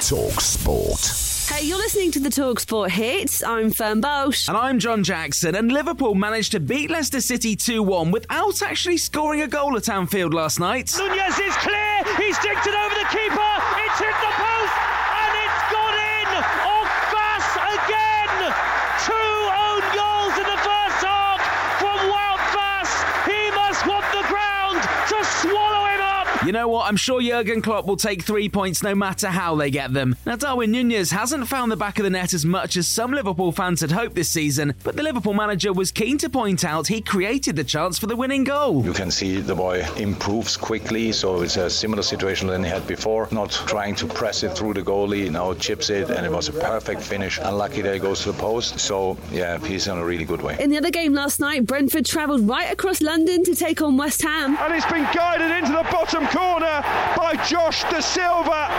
Talk Sport. Hey, you're listening to the Talksport hits. I'm Fern Bosch. And I'm John Jackson, and Liverpool managed to beat Leicester City 2 1 without actually scoring a goal at Anfield last night. Nunez is clear, he's dinked it over the keeper, You know what? I'm sure Jurgen Klopp will take three points no matter how they get them. Now, Darwin Nunez hasn't found the back of the net as much as some Liverpool fans had hoped this season, but the Liverpool manager was keen to point out he created the chance for the winning goal. You can see the boy improves quickly, so it's a similar situation than he had before. Not trying to press it through the goalie, now chips it, and it was a perfect finish. Unlucky that it goes to the post, so yeah, he's on a really good way. In the other game last night, Brentford travelled right across London to take on West Ham. And it's been guided into the bottom corner by Josh Dasilva.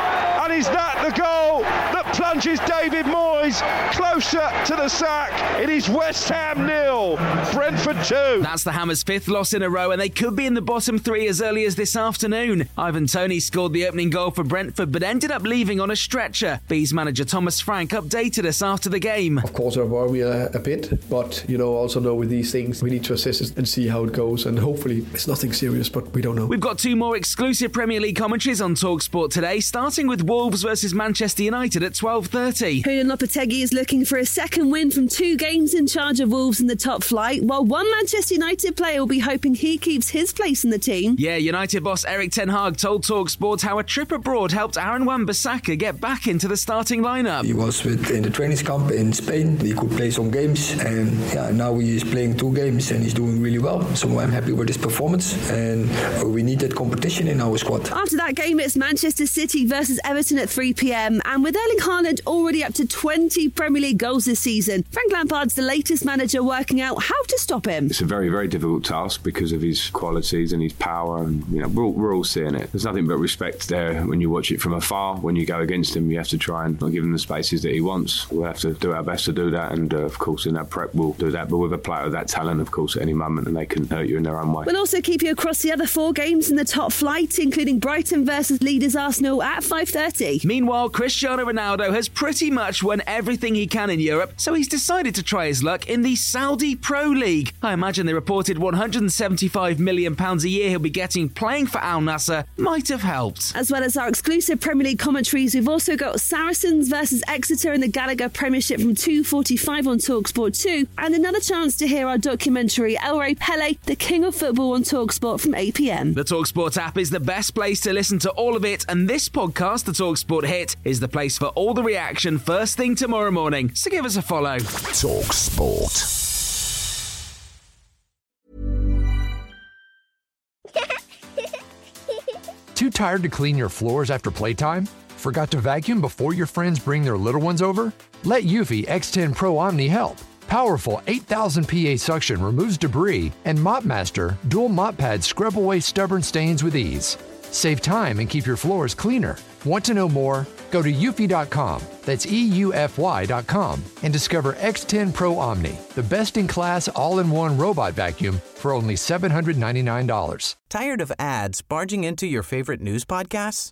And is that the goal that plunges David Moyes closer to the sack? It is West Ham nil, Brentford 2. That's the Hammers' fifth loss in a row, and they could be in the bottom three as early as this afternoon. Ivan Toney scored the opening goal for Brentford, but ended up leaving on a stretcher. Bees manager Thomas Frank updated us after the game. Of course, I worry a, a bit, but you know, also know with these things, we need to assess it and see how it goes, and hopefully it's nothing serious, but we don't know. We've got two more exclusive Premier League commentaries on Talksport today, starting with Wolves versus Manchester United at 12:30. Julian Lopetegui is looking for a second win from two games in charge of Wolves in the top flight, while one Manchester United player will be hoping he keeps his place in the team. Yeah, United boss Erik Ten Hag told Talksport how a trip abroad helped Aaron Wan-Bissaka get back into the starting lineup. He was with in the training camp in Spain. He could play some games, and yeah, now he is playing two games and he's doing really well. So I'm happy with his performance, and we need that competition in our squad. After that game, it's Manchester City versus Everton at 3 pm, and with Erling Haaland already up to 20 Premier League goals this season, Frank Lampard's the latest manager working out how to stop him. It's a very, very difficult task because of his qualities and his power, and you know we're all, we're all seeing it. There's nothing but respect there when you watch it from afar. When you go against him, you have to try and not give him the spaces that he wants. We'll have to do our best to do that, and uh, of course in that prep we'll do that. But with a player of that talent, of course, at any moment, and they can hurt you in their own way. We'll also keep you across the other four games in the top flight, including Brighton versus leaders Arsenal at 5:30. Meanwhile, Cristiano Ronaldo has pretty much won everything he can in Europe, so he's decided to try his luck in the Saudi Pro League. I imagine the reported 175 million pounds a year he'll be getting playing for Al Nassr might have helped. As well as our exclusive Premier League commentaries, we've also got Saracens versus Exeter in the Gallagher Premiership from 2:45 on Talksport 2, and another chance to hear our documentary El Rey Pele, the King of Football on Talksport from 8 p.m. The Talksport app is the best place to listen to all of it, and this podcast, the Talksport Hit, is the place for all the reaction first thing tomorrow morning. So give us a follow. Talk Sport. Too tired to clean your floors after playtime? Forgot to vacuum before your friends bring their little ones over? Let Eufy X10 Pro Omni help. Powerful 8000 PA suction removes debris, and MopMaster dual mop pads scrub away stubborn stains with ease. Save time and keep your floors cleaner. Want to know more? Go to eufy.com, that's EUFY.com, and discover X10 Pro Omni, the best in class all in one robot vacuum for only $799. Tired of ads barging into your favorite news podcasts?